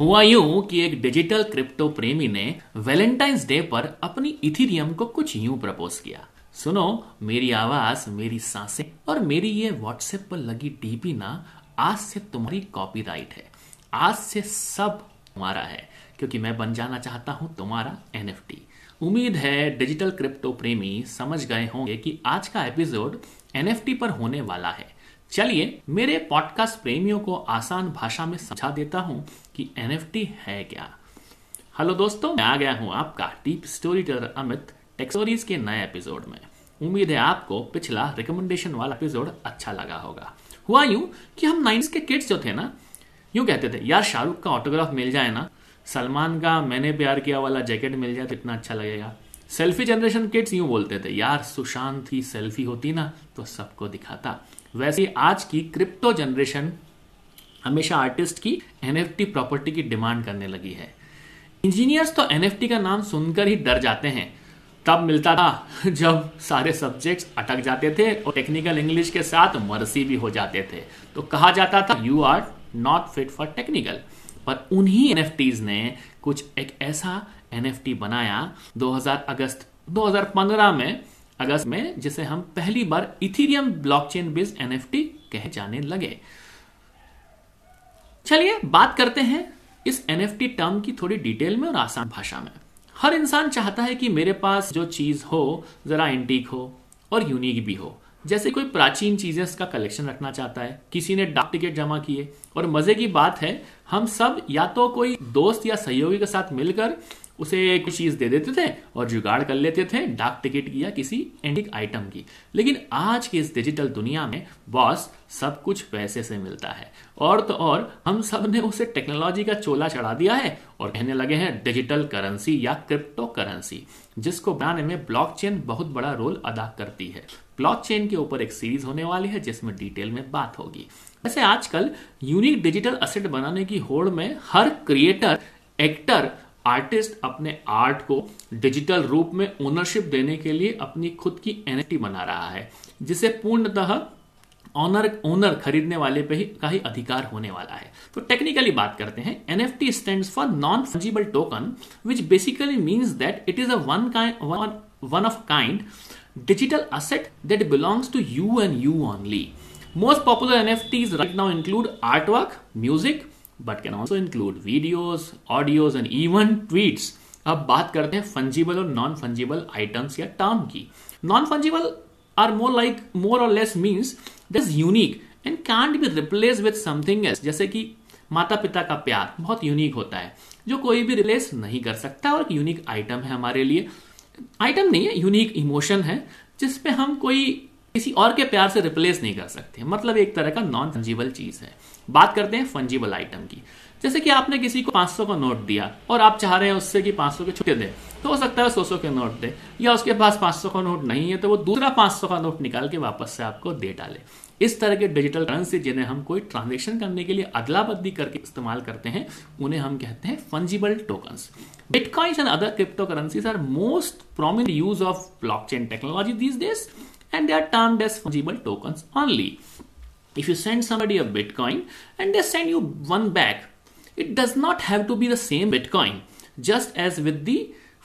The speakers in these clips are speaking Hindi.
हुआ यूँ कि एक डिजिटल क्रिप्टो प्रेमी ने वैलेंटाइंस डे पर अपनी इथीरियम को कुछ यूँ प्रपोज किया। सुनो, मेरी आवाज़, मेरी साँसें और मेरी ये व्हाट्सएप पर लगी डीपी ना, आज से तुम्हारी कॉपीराइट है। आज से सब तुम्हारा है, क्योंकि मैं बन जाना चाहता हूँ तुम्हारा एनएफटी। उम्मीद है डिजिटल क्रिप्टो प्रेमी समझ गए होंगे कि आज का एपिसोड एनएफटी पर होने वाला है। चलिए, मेरे पॉडकास्ट प्रेमियों को आसान भाषा में समझा देता हूँ। कि एनएफटी है क्या? हेलो दोस्तों, मैं आ गया हूँ आपका deep story teller Amit tech stories के नए एपिसोड में। उम्मीद है आपको पिछला रिकमेंडेशन वाला एपिसोड अच्छा लगा होगा। हुआ यूँ कि हम नाइन्स के किड्स जो थे ना, यूँ कहते थे, यार शाहरुख का ऑटोग्राफ मिल जाए ना, सलमान का मैंने प्यार किया वाला जैकेट मिल जाए तो इतना अच्छा लगेगा। सेल्फी जनरेशन किड्स यूँ बोलते थे, यार सुशांत की सेल्फी होती ना तो सबको दिखाता। वैसे आज की क्रिप्टो जनरेशन हमेशा आर्टिस्ट की एनएफटी प्रॉपर्टी की डिमांड करने लगी है। इंजीनियर्स तो एनएफटी का नाम सुनकर ही डर जाते हैं। तब मिलता था जब सारे सब्जेक्ट्स अटक जाते थे और टेक्निकल इंग्लिश के साथ मरसी भी हो जाते थे। तो कहा जाता था you are not fit for technical पर उन्हीं एनएफटीज ने कुछ एक ऐसा एनएफटी बनाया 2000 अगस्त 2015 में, अगस्त में, जिसे हम पहली बार इथीरियम ब्लॉकचेन बेस्ड एनएफटी कहे जाने लगे। चलिए बात करते हैं इस एनएफटी टर्म की थोड़ी डिटेल में और आसान भाषा में। हर इंसान चाहता है कि मेरे पास जो चीज़ हो, जरा एंटीक हो और यूनिक भी हो। जैसे कोई प्राचीन चीज़ें का कलेक्शन रखना चाहता है, किसी ने डाक टिकट जमा किए। और मज़े की बात है, हम सब या तो कोई दोस्त या सहयोगी के साथ मिलकर उसे कुछ चीज़ दे देते थे और जुगाड़ कर लेते थे, डाक टिकट की या किसी एंटिक आइटम की। लेकिन आज की इस डिजिटल दुनिया में बॉस सब कुछ पैसे से मिलता है। और तो और, हम सबने उसे टेक्नोलॉजी का चोला चढ़ा दिया है और कहने लगे हैं डिजिटल करेंसी या क्रिप्टो करेंसी जिसको बनाने में ब्लॉकचेन बहुत बड़ा रोल अदा करती है। ब्लॉकचेन के ऊपर एक सीरीज़ होने वाली है, जिसमें डिटेल में बात होगी। वैसे आजकल यूनिक डिजिटल असेट बनाने की होड़ में हर क्रिएटर एक्टर आर्टिस्ट अपने आर्ट को डिजिटल रूप में ओनरशिप देने के लिए अपनी खुद की एनएफटी बना रहा है जिसे पूर्णतः ऑनर ओनर खरीदने वाले पे ही का ही अधिकार होने वाला है तो टेक्निकली बात करते हैं N F T stand for non fungible token which basically means that it is a one kind one of kind digital asset that belongs to you and you only. Most popular NFTs right now include artwork, music, but can also include videos audios and even tweets अब बात करते हैं फंजिबल और नॉन फंजिबल आइटम्स या टर्म की। Non fungible are more like more or less means this unique and can't be replace with something else जैसे कि माता पिता का प्यार बहुत यूनिक होता है, जो कोई भी रिप्लेस नहीं कर सकता और यूनिक आइटम है हमारे लिए। आइटम नहीं है यूनिक इमोशन है जिसपे हम कोई किसी और के प्यार से रिप्लेस नहीं कर सकते। मतलब एक तरह का नॉन फंजिबल चीज़ है। बात करते हैं फंजिबल आइटम की। जैसे कि आपने किसी को 500 का नोट दिया और आप चाह रहे हैं उससे कि 500 के छुट्टे दे तो हो सकता है सौ सौ के नोट दे, या उसके पास 500 का नोट नहीं है तो वो दूसरा 500 का नोट निकाल के वापस से आपको दे डाले। इस तरह के डिजिटल करेंसी जिन्हें हम कोई ट्रांजेक्शन करने के लिए अदला बदली करके इस्तेमाल करते हैं, उन्हें हम कहते हैं fungible tokens bitcoins and other crypto currencies are most prominent use of blockchain technology these days and they are termed as fungible tokens only. If you send somebody a Bitcoin and they send you one back, it does not have to be the same Bitcoin, just as with the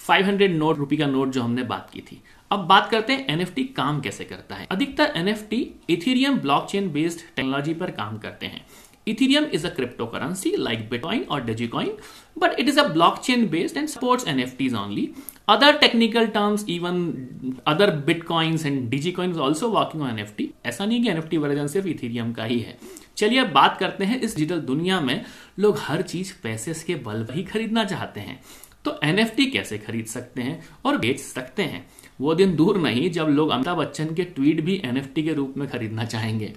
500 note rupee का नोट जो हमने बात की थी अब बात करते हैं एनएफटी काम कैसे करता है अधिकतर NFT Ethereum blockchain based technology पर काम करते हैं Ethereum is a cryptocurrency like Bitcoin or Dogecoin, but it is a blockchain based and supports NFTs only. Other technical terms, even other Bitcoins and Dogecoins also working on NFT. ऐसा नहीं कि NFT वर्जन सिर्फ़ Ethereum का ही है। चलिए अब बात करते हैं इस डिजिटल दुनिया में लोग हर चीज़ पैसे के बल ही खरीदना चाहते हैं। तो एनएफटी कैसे खरीद सकते हैं और बेच सकते हैं? वो दिन दूर नहीं जब लोग अमिताभ बच्चन के ट्वीट भी एनएफटी के रूप में खरीदना चाहेंगे।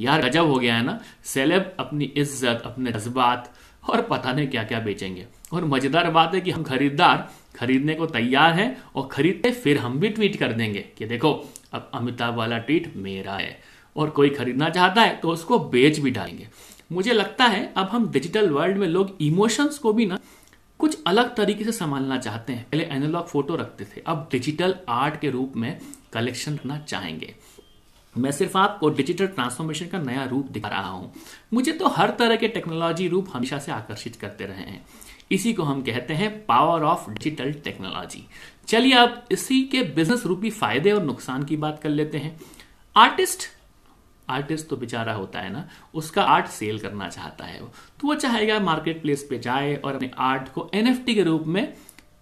यार गजब हो गया है ना? सेलेब अपनी इज़्ज़त अपने जज्बात और पता नहीं क्या क्या बेचेंगे। और मज़ेदार बात है कि हम खरीदार खरीदने को तैयार हैं और खरीदते फिर हम भी ट्वीट कर देंगे कि देखो, अब अमिताभ वाला ट्वीट मेरा है और कोई खरीदना चाहता है तो उसको बेच भी डालेंगे। मुझे लगता है अब हम डिजिटल वर्ल्ड में लोग इमोशंस को भी ना कुछ अलग तरीके से संभालना चाहते हैं। पहले एनालॉग फ़ोटो रखते थे, अब डिजिटल आर्ट के रूप में कलेक्शन रखना चाहेंगे। मैं सिर्फ़ आपको डिजिटल ट्रांसफॉर्मेशन का नया रूप दिखा रहा हूँ। मुझे तो हर तरह के टेक्नोलॉजी रूप हमेशा से आकर्षित करते रहे हैं। इसी को हम कहते हैं पावर ऑफ़ डिजिटल टेक्नोलॉजी चलिए अब इसी के बिज़नेस रूपी फ़ायदे और नुकसान की बात कर लेते हैं। आर्टिस्ट आर्टिस्ट तो बेचारा होता है ना, उसका आर्ट सेल करना चाहता है वो। तो वो चाहेगा मार्केट प्लेस पे जाए और अपने आर्ट को एनएफटी के रूप में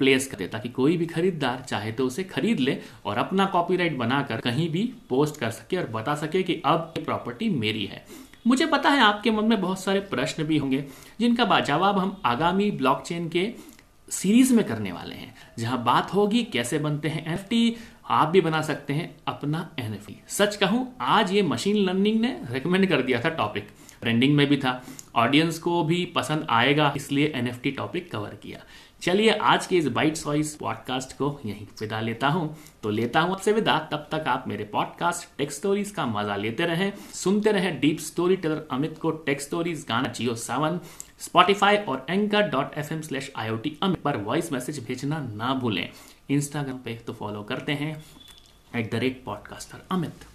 प्लेस कर दे, ताकि कोई भी खरीददार चाहे तो उसे खरीद ले और अपना कॉपीराइट बनाकर कहीं भी पोस्ट कर सके और बता सके कि अब ये प्रॉपर्टी मेरी है। मुझे पता है आपके मन में बहुत सारे प्रश्न भी होंगे, जिनका जवाब हम आगामी ब्लॉकचेन के सीरीज़ में करने वाले हैं, जहाँ बात होगी कैसे बनते हैं एनएफटी आप भी बना सकते हैं अपना एनएफटी सच कहूँ, आज ये मशीन लर्निंग ने रिकमेंड कर दिया था टॉपिक ट्रेंडिंग में भी था। ऑडियंस को भी पसंद आएगा, इसलिए एनएफटी टॉपिक कवर किया। चलिए, आज के इस बाइट सॉइस पॉडकास्ट को यहीं विदा लेता हूँ। तो लेता हूँ, आपसे विदा। तब तक आप मेरे पॉडकास्ट टेक्स स्टोरीज का मज़ा लेते रहें। सुनते रहें डीप स्टोरी टेलर अमित को tech stories Gaana Jio Saavn Spotify और anchor dot F M slash I O T Amit पर वॉइस मैसेज भेजना ना भूलें। इंस्टाग्राम पे तो फॉलो करते हैं। At the rate podcaster Amit.